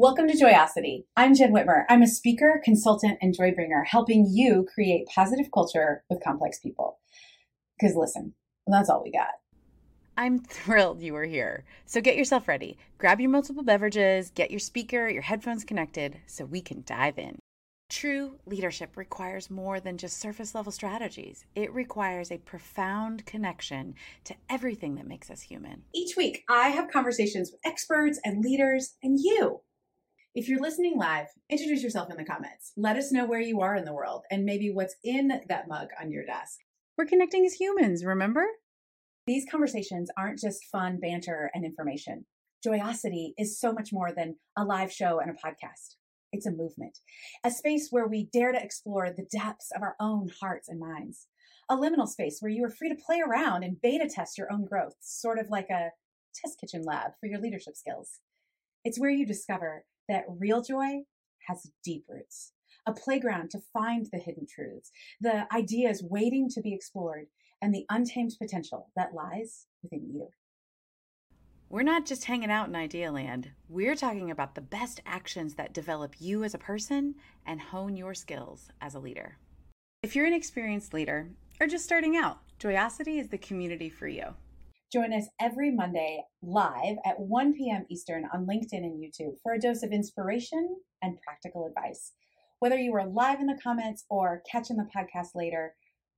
Welcome to Joyosity. I'm Jen Whitmer. I'm a speaker, consultant, and joy bringer, helping you create positive culture with complex people. Because listen, that's all we got. I'm thrilled you are here. So get yourself ready. Grab your multiple beverages, get your speaker, your headphones connected so we can dive in. True leadership requires more than just surface level strategies. It requires a profound connection to everything that makes us human. Each week, I have conversations with experts and leaders and you if you're listening live, introduce yourself in the comments. Let us know where you are in the world and maybe what's in that mug on your desk. We're connecting as humans, remember? These conversations aren't just fun banter and information. Joyosity is so much more than a live show and a podcast. It's a movement, a space where we dare to explore the depths of our own hearts and minds, a liminal space where you are free to play around and beta test your own growth, sort of like a test kitchen lab for your leadership skills. It's where you discover that real joy has deep roots, a playground to find the hidden truths, the ideas waiting to be explored, and the untamed potential that lies within you. We're not just hanging out in idea land. We're talking about the best actions that develop you as a person and hone your skills as a leader. If you're an experienced leader or just starting out, Joyosity is the community for you. Join us every Monday live at 1 p.m. Eastern on LinkedIn and YouTube for a dose of inspiration and practical advice. Whether you are live in the comments or catching the podcast later,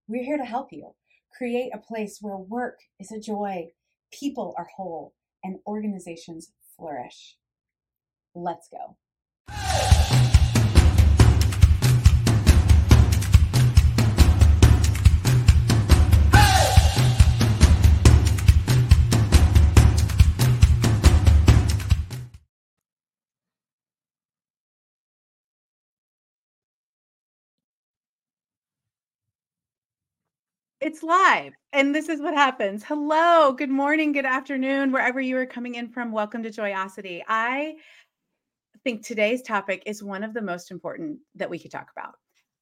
we're here to help you create a place where work is a joy, people are whole, and organizations flourish. Let's go. It's live, and this is what happens. Hello, good morning, good afternoon, wherever you are coming in from. Welcome to Joyosity. I think today's topic is one of the most important that we could talk about.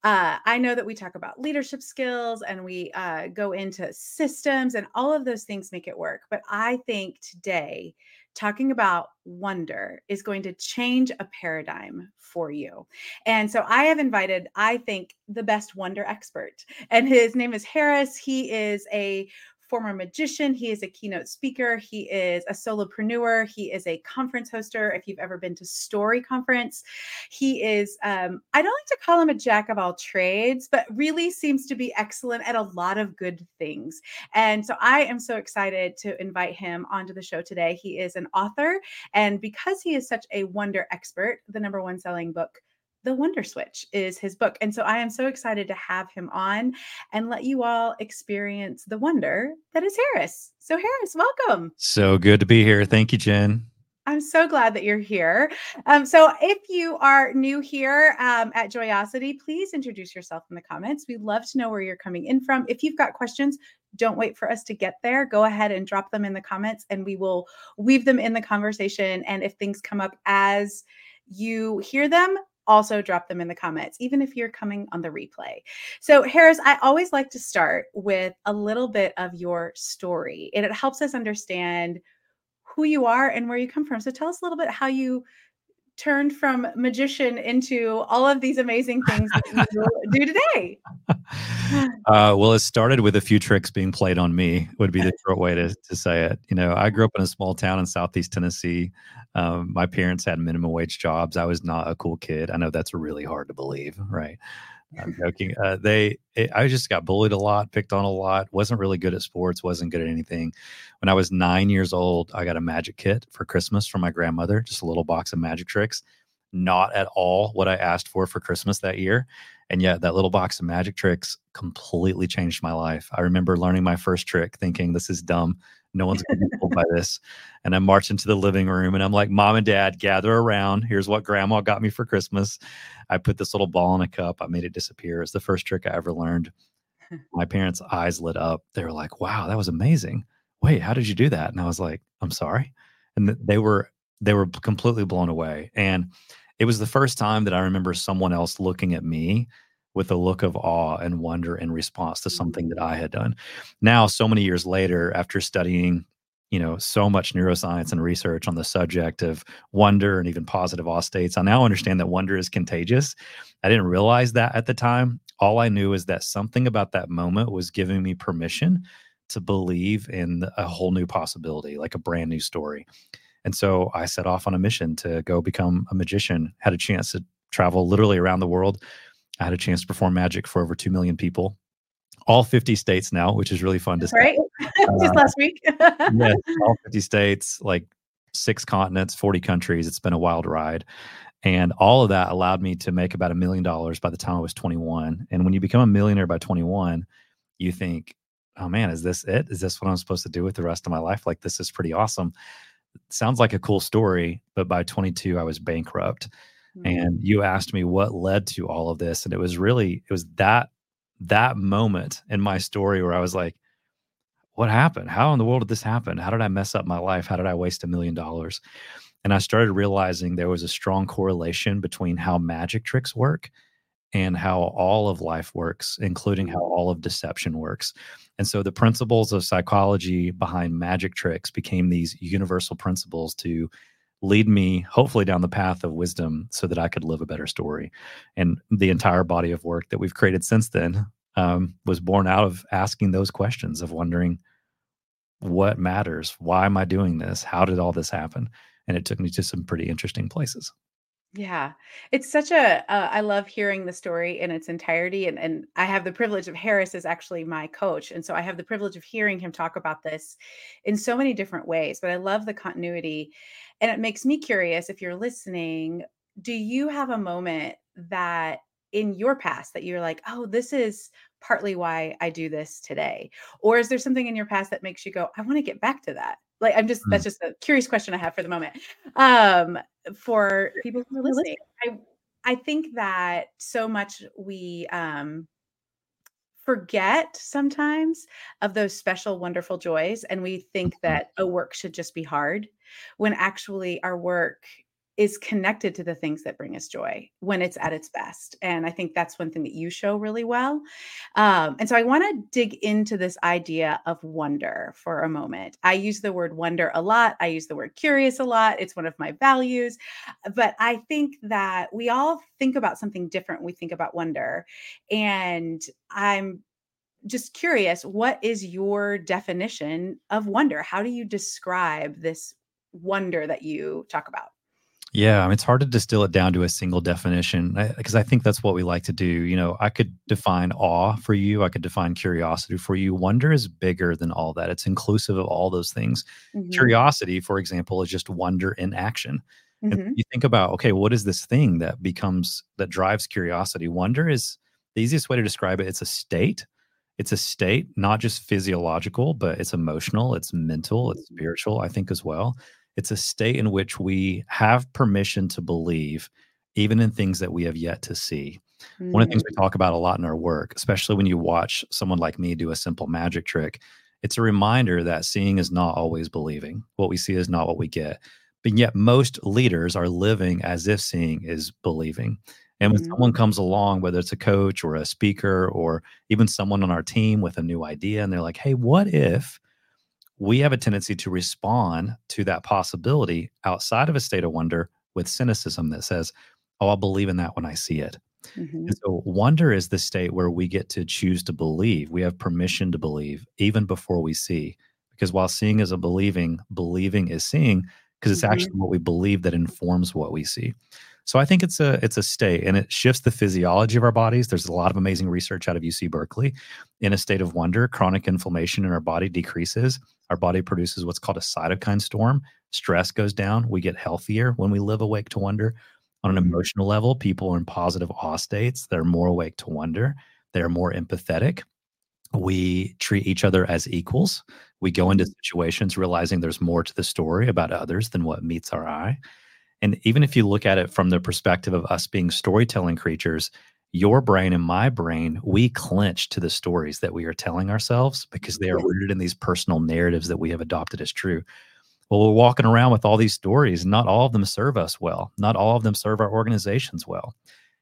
Uh, I know that we talk about leadership skills and we uh, go into systems, and all of those things make it work. But I think today talking about wonder is going to change a paradigm for you. And so I have invited, I think, the best wonder expert, and his name is Harris. He is a former magician. He is a keynote speaker. He is a solopreneur. He is a conference hoster. If you've ever been to Story Conference, he is, um, I don't like to call him a jack of all trades, but really seems to be excellent at a lot of good things. And so I am so excited to invite him onto the show today. He is an author. And because he is such a wonder expert, the number one selling book the Wonder Switch is his book. And so I am so excited to have him on and let you all experience the wonder that is Harris. So, Harris, welcome. So good to be here. Thank you, Jen. I'm so glad that you're here. Um, so, if you are new here um, at Joyosity, please introduce yourself in the comments. We'd love to know where you're coming in from. If you've got questions, don't wait for us to get there. Go ahead and drop them in the comments, and we will weave them in the conversation. And if things come up as you hear them, also drop them in the comments, even if you're coming on the replay. So, Harris, I always like to start with a little bit of your story, and it helps us understand who you are and where you come from. So, tell us a little bit how you turned from magician into all of these amazing things that you do today? Uh, well, it started with a few tricks being played on me, would be the short way to, to say it. You know, I grew up in a small town in Southeast Tennessee. Um, my parents had minimum wage jobs. I was not a cool kid. I know that's really hard to believe, right? I'm joking. Uh, they, it, I just got bullied a lot, picked on a lot. wasn't really good at sports. wasn't good at anything. When I was nine years old, I got a magic kit for Christmas from my grandmother, just a little box of magic tricks. Not at all what I asked for for Christmas that year, and yet that little box of magic tricks completely changed my life. I remember learning my first trick, thinking this is dumb. No one's going to be fooled by this. And I march into the living room and I'm like, Mom and Dad, gather around. Here's what Grandma got me for Christmas. I put this little ball in a cup. I made it disappear. It's the first trick I ever learned. My parents' eyes lit up. They were like, Wow, that was amazing. Wait, how did you do that? And I was like, I'm sorry. And they were they were completely blown away. And it was the first time that I remember someone else looking at me with a look of awe and wonder in response to something that mm. I had done. Now, so many years later, after studying you know so much neuroscience and research on the subject of wonder and even positive awe states i now understand that wonder is contagious. I didn't realize that at the time. All i knew is that something about that moment was giving me permission to believe in a whole new possibility like a brand new story. And so i set off on a mission to go become a magician. Had a chance to travel literally around the world i had a chance to perform magic for over 2 million people all 50 states now, which is really fun to see. Right. Just uh, last week. yes, all 50 states, like six continents, 40 countries. It's been a wild ride. And all of that allowed me to make about a million dollars by the time I was 21. And when you become a millionaire by 21, you think, oh man, is this it? Is this what I'm supposed to do with the rest of my life? Like, this is pretty awesome. sounds like a cool story. But by 22, I was bankrupt. Mm-hmm. And you asked me what led to all of this. And it was really, it was that that moment in my story where I was like, what happened? How in the world did this happen? How did I mess up my life? How did I waste a million dollars? And I started realizing there was a strong correlation between how magic tricks work and how all of life works, including how all of deception works. And so the principles of psychology behind magic tricks became these universal principles to lead me hopefully down the path of wisdom so that I could live a better story. And the entire body of work that we've created since then um, was born out of asking those questions of wondering what matters? Why am I doing this? How did all this happen? And it took me to some pretty interesting places. Yeah, it's such a. Uh, I love hearing the story in its entirety, and and I have the privilege of Harris is actually my coach, and so I have the privilege of hearing him talk about this in so many different ways. But I love the continuity, and it makes me curious if you're listening. Do you have a moment that in your past that you're like, oh, this is partly why I do this today, or is there something in your past that makes you go, I want to get back to that? like i'm just mm. that's just a curious question i have for the moment um for people who are listening i i think that so much we um forget sometimes of those special wonderful joys and we think mm-hmm. that a work should just be hard when actually our work is connected to the things that bring us joy when it's at its best. And I think that's one thing that you show really well. Um, and so I want to dig into this idea of wonder for a moment. I use the word wonder a lot, I use the word curious a lot. It's one of my values. But I think that we all think about something different when we think about wonder. And I'm just curious what is your definition of wonder? How do you describe this wonder that you talk about? Yeah, I mean, it's hard to distill it down to a single definition because I, I, think that's what we like to do. You know, I could define awe for you, I could define curiosity for you. Wonder is bigger than all that, it's inclusive of all those things. Mm-hmm. Curiosity, for example, is just wonder in action. Mm-hmm. You think about, okay, what is this thing that becomes that drives curiosity? Wonder is the easiest way to describe it. It's a state. It's a state, not just physiological, but it's emotional, it's mental, it's mm-hmm. spiritual, I think, as well it's a state in which we have permission to believe, even in things that we have yet to see. Mm. One of the things we mm. talk about a lot in our work, especially when you watch someone like me do a simple magic trick, it's a reminder that seeing is not always believing. What we see is not what we get. But yet, most leaders are living as if seeing is believing. And when mm someone comes along, whether it's a coach or a speaker or even someone on our team with a new idea, and they're like, hey, what if we have a tendency to respond to that possibility outside of a state of wonder with cynicism that says, Oh, I'll believe in that when I see it. Mm-hmm. And so, wonder is the state where we get to choose to believe. We have permission to believe even before we see. Because while seeing is a believing, believing is seeing, because it's mm-hmm. actually what we believe that informs what we see. So I think it's a it's a state and it shifts the physiology of our bodies. There's a lot of amazing research out of UC Berkeley. In a state of wonder, chronic inflammation in our body decreases. Our body produces what's called a cytokine storm. Stress goes down. We get healthier when we live awake to wonder. On an mm-hmm. emotional level, people are in positive awe states. They're more awake to wonder. They're more empathetic. We treat each other as equals. We go into mm-hmm. situations realizing there's more to the story about others than what meets our eye. And even if you look at it from the perspective of us being storytelling creatures, your brain and my brain, we clench to the stories that we are telling ourselves because they are mm-hmm. rooted in these personal narratives that we have adopted as true. Well, we're walking around with all these stories. Not all of them serve us well. Not all of them serve our organizations well.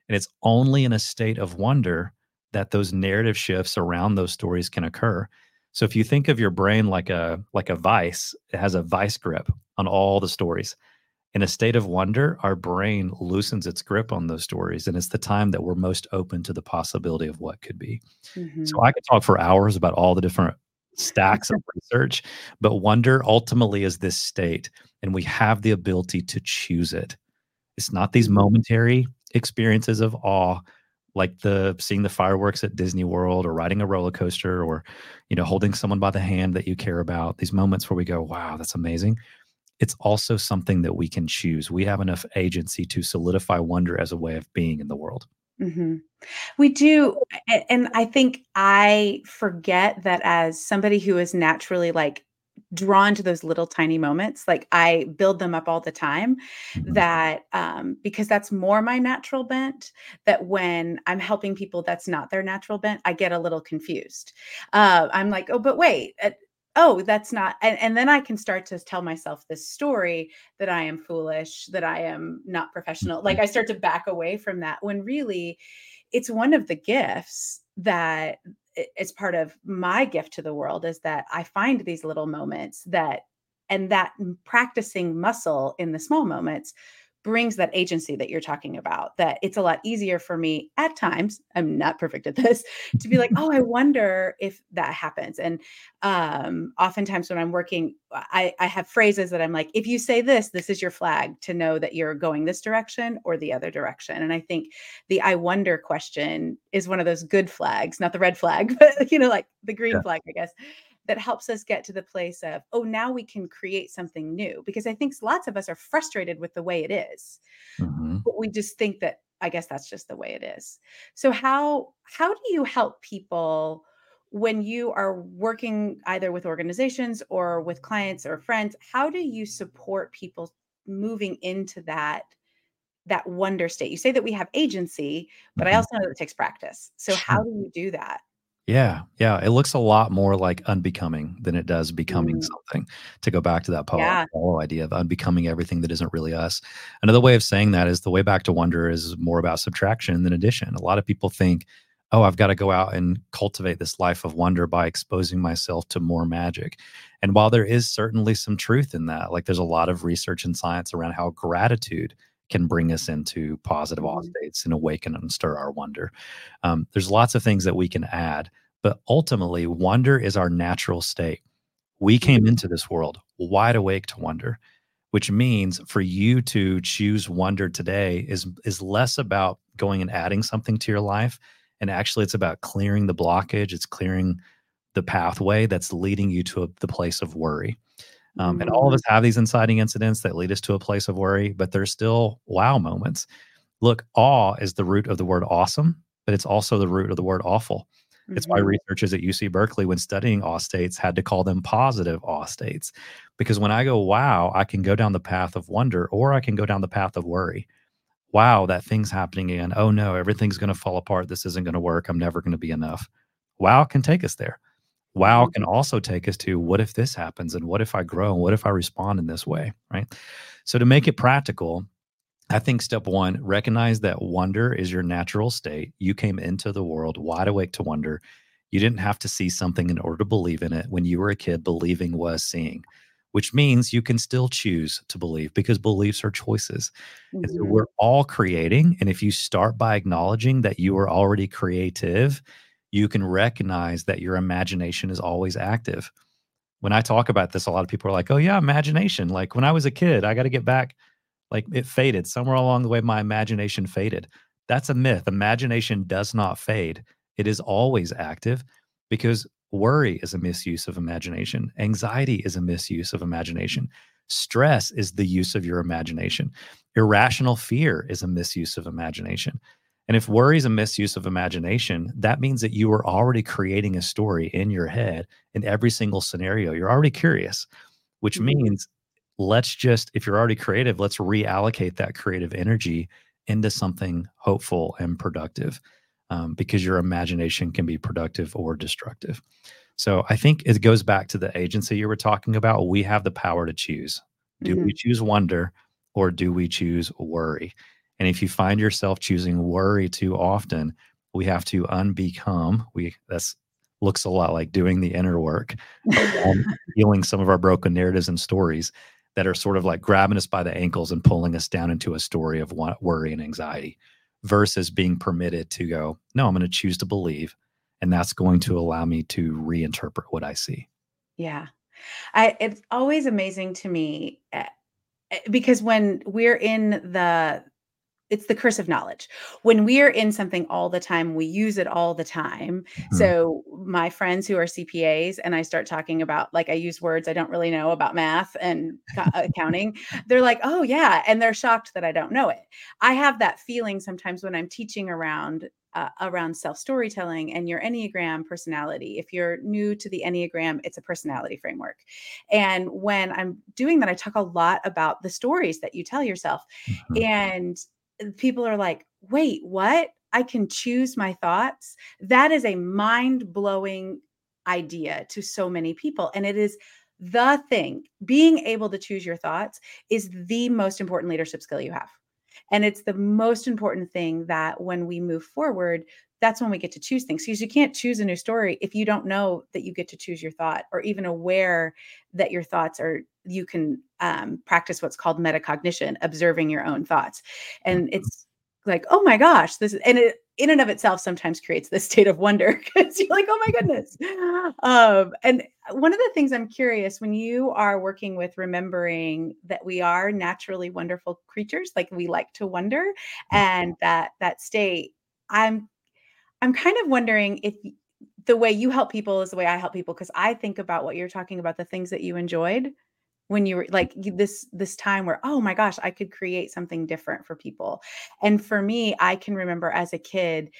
And it's only in a state of wonder that those narrative shifts around those stories can occur. So if you think of your brain like a like a vice, it has a vice grip on all the stories. In a state of wonder, our brain loosens its grip on those stories, and it's the time that we're most open to the possibility of what could be. Mm-hmm. So I could talk for hours about all the different stacks of research, but wonder ultimately is this state, and we have the ability to choose it. It's not these mm-hmm. momentary experiences of awe like the seeing the fireworks at Disney World or riding a roller coaster or you know holding someone by the hand that you care about these moments where we go wow that's amazing it's also something that we can choose we have enough agency to solidify wonder as a way of being in the world mm-hmm. we do and i think i forget that as somebody who is naturally like drawn to those little tiny moments like i build them up all the time mm-hmm. that um because that's more my natural bent that when i'm helping people that's not their natural bent i get a little confused uh i'm like oh but wait oh that's not and, and then i can start to tell myself this story that i am foolish that i am not professional like mm-hmm. i start to back away from that when really it's one of the gifts that it's part of my gift to the world is that I find these little moments that and that practicing muscle in the small moments brings that agency that you're talking about that it's a lot easier for me at times i'm not perfect at this to be like oh i wonder if that happens. And um oftentimes when i'm working i i have phrases that i'm like if you say this this is your flag to know that you're going this direction or the other direction. And i think the i wonder question is one of those good flags not the red flag but you know like the green yeah. flag i guess that helps us get to the place of oh now we can create something new because i think lots of us are frustrated with the way it is. Mm-hmm. but we just think that i guess that's just the way it is so how how do you help people when you are working either with organizations or with clients or friends how do you support people moving into that that wonder state you say that we have agency but mm-hmm. i also know that it takes practice so how do you do that yeah, yeah. It looks a lot more like unbecoming than it does becoming mm. something. To go back to that Paulo, yeah. Idea of unbecoming everything that isn't really us. Another way of saying that is the way back to wonder is more about subtraction than addition. A lot of people think, oh, I've got to go out and cultivate this life of wonder by exposing myself to more magic. And while there is certainly some truth in that, like there's a lot of research and science around how gratitude can bring us into positive awe mm-hmm. states and awaken and stir our wonder. Um, there's lots of things that we can add, but ultimately, wonder is our natural state. We came mm-hmm. into this world wide awake to wonder, which means for you to choose wonder today is is less about going and adding something to your life, and actually, it's about clearing the blockage. It's clearing the pathway that's leading you to a, the place of worry. Um, and all of us mm. have these inciting incidents that lead us to a place of worry, but there's still wow moments. Look, awe is the root of the word awesome, but it's also the root of the word awful. Mm-hmm. It's why mm-hmm. researchers at UC Berkeley, when studying awe states, had to call them positive awe states. Because when I go, wow, I can go down the path of wonder or I can go down the path of worry. Wow, that thing's happening again. Oh no, everything's going to fall apart. This isn't going to work. I'm never going to be enough. Wow can take us there wow mm-hmm. can also take us to what if this happens and what if I grow and what if I respond in this way, right? So to make it practical, I think step one, recognize that wonder is your natural state. You came into the world wide awake to wonder. You didn't have to see something in order to believe in it. When you were a kid, believing was seeing, which means you can still choose to believe because beliefs are choices. Mm-hmm. So mm-hmm. we're all creating. And if you start by acknowledging that you are already creative, you can recognize that your imagination is always active. When I talk about this, a lot of people are like, oh, yeah, imagination. Like when I was a kid, I got to get back. Like it faded somewhere along the way, my imagination faded. That's a myth. Imagination does not fade, it is always active because worry is a misuse of imagination, anxiety is a misuse of imagination. Stress is the use of your imagination. Irrational fear is a misuse of imagination. And if worry is a misuse of imagination, that means that you are already creating a story in your head in every single scenario. You're already curious, which mm-hmm. means let's just, if you're already creative, let's reallocate that creative energy into something hopeful and productive um, because your imagination can be productive or destructive. So I think it goes back to the agency you were talking about. We have the power to choose. Do mm-hmm. we choose wonder or do we choose worry? And if you find yourself choosing worry too often, we have to unbecome. We that's looks a lot like doing the inner work, healing some of our broken narratives and stories that are sort of like grabbing us by the ankles and pulling us down into a story of worry and anxiety versus being permitted to go, no, I'm going to choose to believe. And that's going to allow me to reinterpret what I see. Yeah. I, it's always amazing to me uh, because when we're in the it's the curse of knowledge. When we are in something all the time, we use it all the time. Mm-hmm. So my friends who are CPAs and I start talking about like I use words I don't really know about math and accounting, they're like, "Oh yeah," and they're shocked that I don't know it. I have that feeling sometimes when I'm teaching around uh, around self storytelling and your Enneagram personality. If you're new to the Enneagram, it's a personality framework. And when I'm doing that, I talk a lot about the stories that you tell yourself. Mm-hmm. And people are like, wait, what? I can choose my thoughts. That is a mind blowing idea to so many people. And it is the thing. Being able to choose your thoughts is the most important leadership skill you have. And it's the most important thing that when we move forward, that's when we get to choose things because you can't choose a new story if you don't know that you get to choose your thought or even aware that your thoughts are you can um, practice what's called metacognition observing your own thoughts and mm-hmm. it's like oh my gosh this is, and it in and of itself sometimes creates this state of wonder because you're like oh my goodness um, and one of the things i'm curious when you are working with remembering that we are naturally wonderful creatures like we like to wonder mm-hmm. and that that state i'm I'm kind of wondering if the way you help people is the way I help people because I think about what you're talking about the things that you enjoyed when you were like this this time where oh my gosh I could create something different for people. And for me I can remember as a kid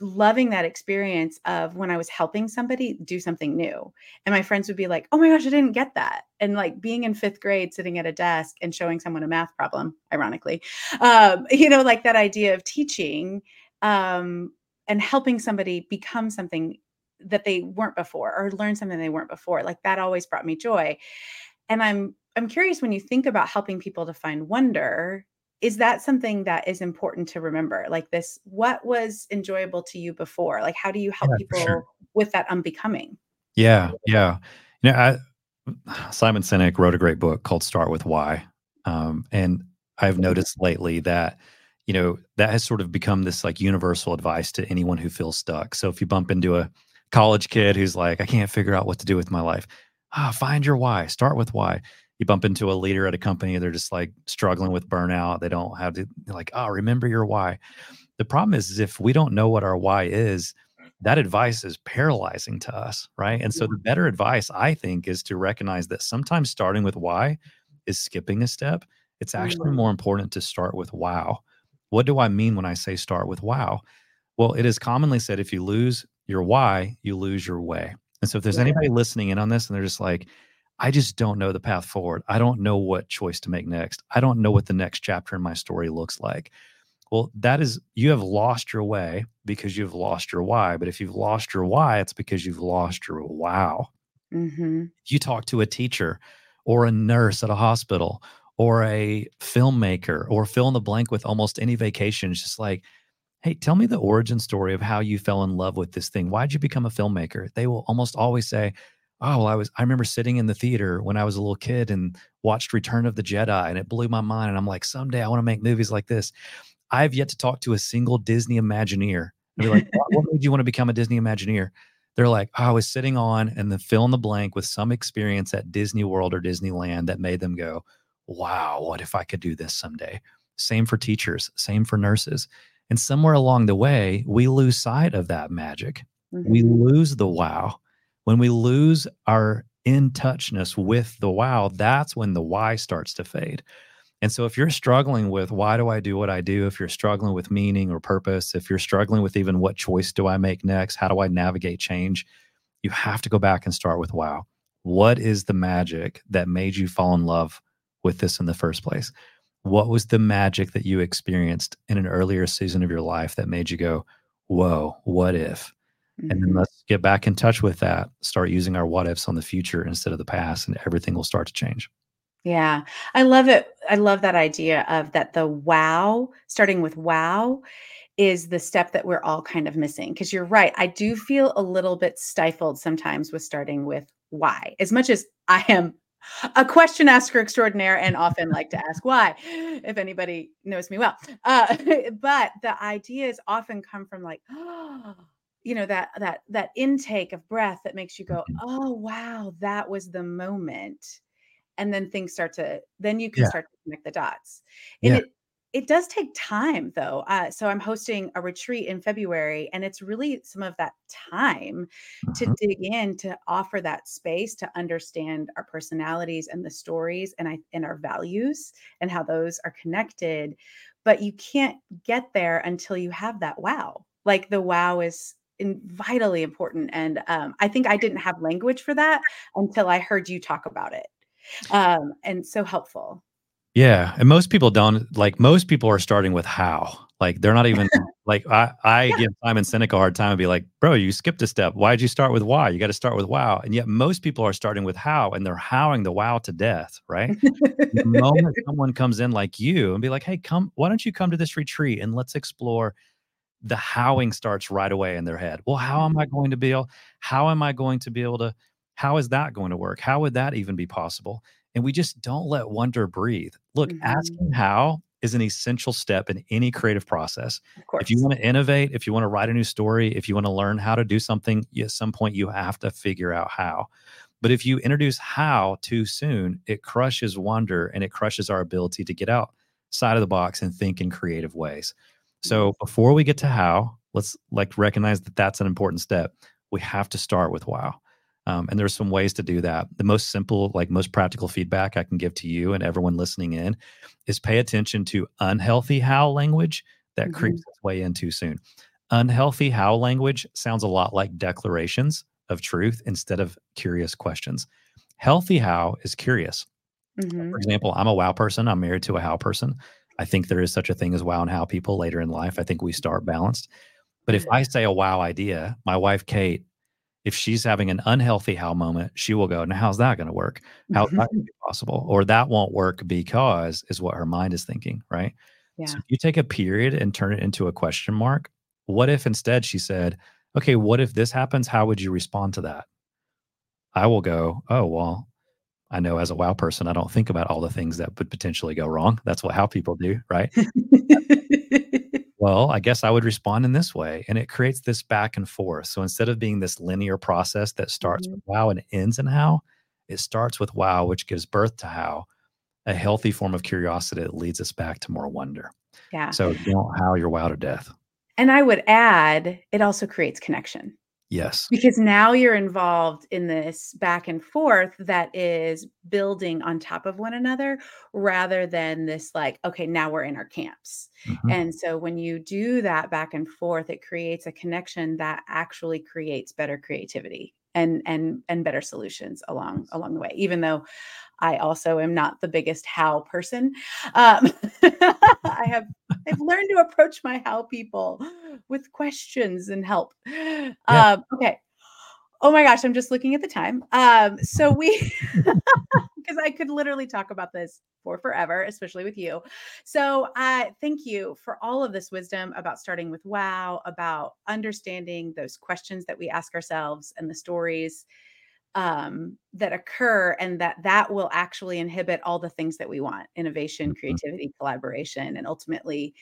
loving that experience of when I was helping somebody do something new. And my friends would be like, "Oh my gosh, I didn't get that." And like being in 5th grade sitting at a desk and showing someone a math problem, ironically. Um, you know, like that idea of teaching um and helping somebody become something that they weren't before or learn something they weren't before like that always brought me joy and i'm i'm curious when you think about helping people to find wonder is that something that is important to remember? Like this what was enjoyable to you before? Like how do you help yeah, people sure. with that unbecoming? Yeah yeah. You know I, simon sinek wrote a great book called start with why um, and i've noticed lately that you know, that has sort of become this like universal advice to anyone who feels stuck. So if you bump into a college kid who's like, I can't figure out what to do with my life, ah, find your why. Start with why. You bump into a leader at a company, they're just like struggling with burnout. They don't have to like, oh, remember your why. The problem is, is if we don't know what our why is, that advice is paralyzing to us, right? And so the better advice, I think, is to recognize that sometimes starting with why is skipping a step. It's actually more important to start with wow what do I mean when I say start with wow? Well, it is commonly said if you lose your why, you lose your way. And so if there's yeah. anybody listening in on this and they're just like, I just don't know the path forward. I don't know what choice to make next. I don't know what the next chapter in my story looks like. Well, that is, you have lost your way because you've lost your why. But if you've lost your why, it's because you've lost your wow. Mm-hmm. You talk to a teacher or a nurse at a hospital or a filmmaker or fill in the blank with almost any vacation. It's just like, hey, tell me the origin story of how you fell in love with this thing. Why'd you become a filmmaker? They will almost always say, oh, well, I was, I remember sitting in the theater when I was a little kid and watched Return of the Jedi and it blew my mind. And I'm like, someday I want to make movies like this. I've yet to talk to a single Disney Imagineer. They're like, what made you want to become a Disney Imagineer? They're like, oh, I was sitting on and the fill in the blank with some experience at Disney World or Disneyland that made them go, wow, what if I could do this someday? Same for teachers, same for nurses. And somewhere along the way, we lose sight of that magic. Mm-hmm. We lose the wow. When we lose our in touchness with the wow, that's when the why starts to fade. And so, if you're struggling with why do I do what I do, if you're struggling with meaning or purpose, if you're struggling with even what choice do I make next, how do I navigate change, you have to go back and start with wow. What is the magic that made you fall in love with this in the first place? What was the magic that you experienced in an earlier season of your life that made you go, whoa, what if? Mm-hmm. And then mm-hmm. let's get back in touch with that, start using our what ifs on the future instead of the past, and everything will start to change. Yeah, I love it. I love that idea of that the wow, starting with wow, is the step that we're all kind of missing. Because you're right. I do feel a little bit stifled sometimes with starting with why. As much as I am a question asker extraordinaire and often like to ask why, if anybody knows me well. Uh, but the ideas often come from like, oh, you know that that that intake of breath that makes you go Mhm. oh wow that was the moment and then things start to then you can Yeah. start to connect the dots and Yeah. it it does take time though uh, so i'm hosting a retreat in february and it's really some of that time to Mhm. dig in to offer that space to understand our personalities and the stories and i and our values and how those are connected but you can't get there until you have that wow like the wow is in, vitally important and um, i think i didn't have language for that until i heard you talk about it um, and so helpful Yeah, and most people don't like. Most people are starting with how. Like they're not even like I. I Yeah. give Simon Sinek a hard time and be like, "Bro, you skipped a step. Why'd you start with why? You got to start with wow." And yet most people are starting with how, and they're howing the wow to death. Right? the moment someone comes in like you and be like, "Hey, come. Why don't you come to this retreat and let's explore." The howing starts right away in their head. Well, how am I going to be able? How am I going to be able to? How is that going to work? How would that even be possible? And we just don't let wonder breathe. Look, Mhm. asking how is an essential step in any creative process. If you want to innovate, if you want to write a new story, if you want to learn how to do something, at some point you have to figure out how. But if you introduce how too soon, it crushes wonder and it crushes our ability to get outside of the box and think in creative ways. So before we get to how, let's like recognize that that's an important step. We have to start with wow. Um, and there's some ways to do that. The most simple, like most practical feedback I can give to you and everyone listening in is pay attention to unhealthy how language that Mhm. creeps its way in too soon. Unhealthy how language sounds a lot like declarations of truth instead of curious questions. Healthy how is curious. Mhm. For example, I'm a wow person. I'm married to a how person. I think there is such a thing as wow and how people later in life. I think we start balanced. But if I say a wow idea, my wife, Kate, if she's having an unhealthy how moment, she will go, Now, how's that going to work? How's that going to mm-hmm. be possible? Or that won't work because is what her mind is thinking, right? yeah So if you take a period and turn it into a question mark, what if instead she said, Okay, what if this happens? How would you respond to that? I will go, Oh, well, I know as a wow person, I don't think about all the things that would potentially go wrong. That's what how people do, right? Well, I guess I would respond in this way. And it creates this back and forth. So instead of being this linear process that starts Mhm. with wow and ends in how, it starts with wow, which gives birth to how, a healthy form of curiosity that leads us back to more wonder. yeah So don't how your wow to death. and i would add it also creates connection Yes. because now you're involved in this back and forth that is building on top of one another rather than this like okay now we're in our camps Mhm. and so when you do that back and forth it creates a connection that actually creates better creativity and and and better solutions along along the way even though i also am not the biggest how person um i have i've learned to approach my how people with questions and help. Um okay. Oh my gosh i'm just looking at the time. Um so we because I could literally talk about this for forever, especially with you. So, uh, thank you for all of this wisdom about starting with wow, about understanding those questions that we ask ourselves and the stories um, that occur, and that that will actually inhibit all the things that we want: innovation, Mhm. creativity, collaboration, and ultimately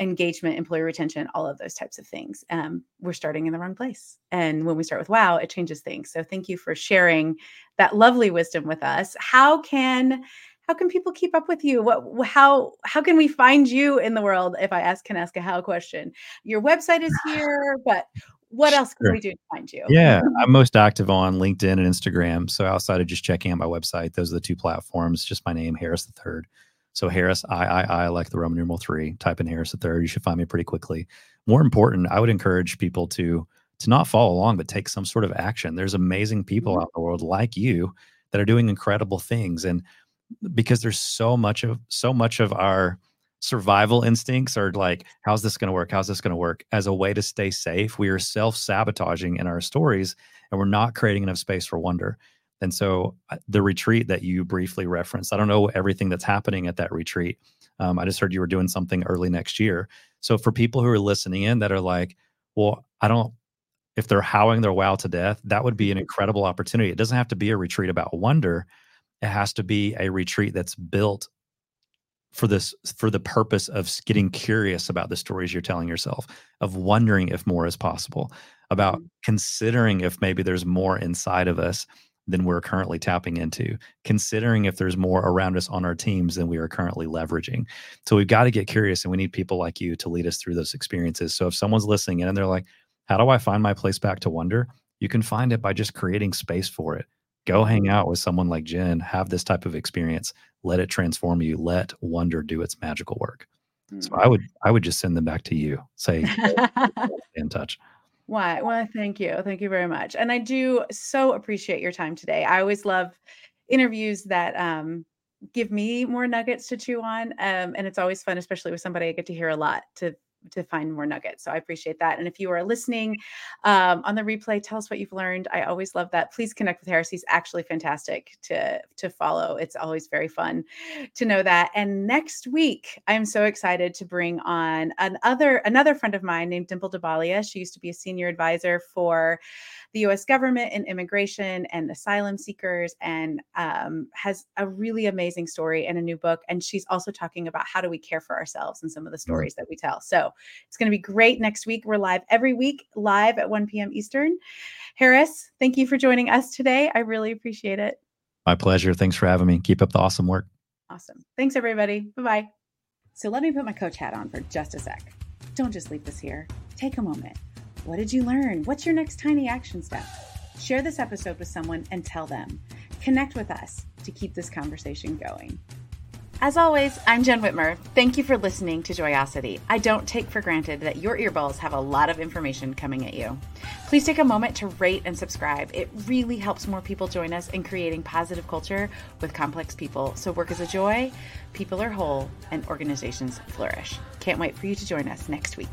engagement, employee retention, all of those types of things. Um, we're starting in the wrong place. And when we start with wow, it changes things. So thank you for sharing that lovely wisdom with us. How can how can people keep up with you? What how how can we find you in the world if I ask can ask a how question? Your website is here, but what else can Sure. we do to find you? Yeah, I'm most active on LinkedIn and Instagram. So outside of just checking out my website, those are the two platforms. Just my name, Harris the Third. So Harris, I, I, I, like the Roman numeral three. Type in Harris the Third. You should find me pretty quickly. More important, I would encourage people to to not follow along, but take some sort of action. There's amazing people Mhm. out in the world like you that are doing incredible things, and because there's so much of so much of our survival instincts are like, how's this going to work? How's this going to work? As a way to stay safe, we are self sabotaging in our stories, and we're not creating enough space for wonder. And so uh, the retreat that you briefly referenced, I don't know everything that's happening at that retreat. Um, I just heard you were doing something early next year. So for people who are listening in that are like, well, I don't, if they're howling their wow to death, that would be an incredible opportunity. It doesn't have to be a retreat about wonder. It has to be a retreat that's built for this for the purpose of getting curious about the stories you're telling yourself of wondering if more is possible about mm-hmm. considering if maybe there's more inside of us than we're currently tapping into, considering if there's more around us on our teams than we are currently leveraging. So we've got to get curious and we need people like you to lead us through those experiences. So if someone's listening in and they're like, how do I find my place back to wonder? You can find it by just creating space for it. Go hang out with someone like Jen, have this type of experience, let it transform you, let wonder do its magical work. Mm-hmm. So I mm. would I would just send them back to you. Say in touch. Why? Well, thank you. Thank you very much. And I do so appreciate your time today. I always love interviews that um, give me more nuggets to chew on. Um, and it's always fun, especially with somebody I get to hear a lot to to find more nuggets. So I appreciate that. And if you are listening um, on the replay, tell us what you've learned. I always love that. Please connect with Harris. He's actually fantastic to to follow. It's always very fun to know that. And next week, I'm so excited to bring on another another friend of mine named Dimple Dhabalia. She used to be a senior advisor for the US government and immigration and asylum seekers, and um, has a really amazing story and a new book. And she's also talking about how do we care for ourselves and some of the mm-hmm. stories that we tell. So it's going to be great next week. We're live every week, live at 1 p.m. Eastern. Harris, thank you for joining us today. I really appreciate it. My pleasure. Thanks for having me. Keep up the awesome work. Awesome. Thanks, everybody. Bye bye. So let me put my coach hat on for just a sec. Don't just leave this here. Take a moment what did you learn? What's your next tiny action step? Share this episode with someone and tell them. Connect with us to keep this conversation going. As always, I'm Jen Whitmer. Thank you for listening to Joyosity. I don't take for granted that your earballs have a lot of information coming at you. Please take a moment to rate and subscribe. It really helps more people join us in creating positive culture with complex people so work is a joy, people are whole, and organizations flourish. Can't wait for you to join us next week.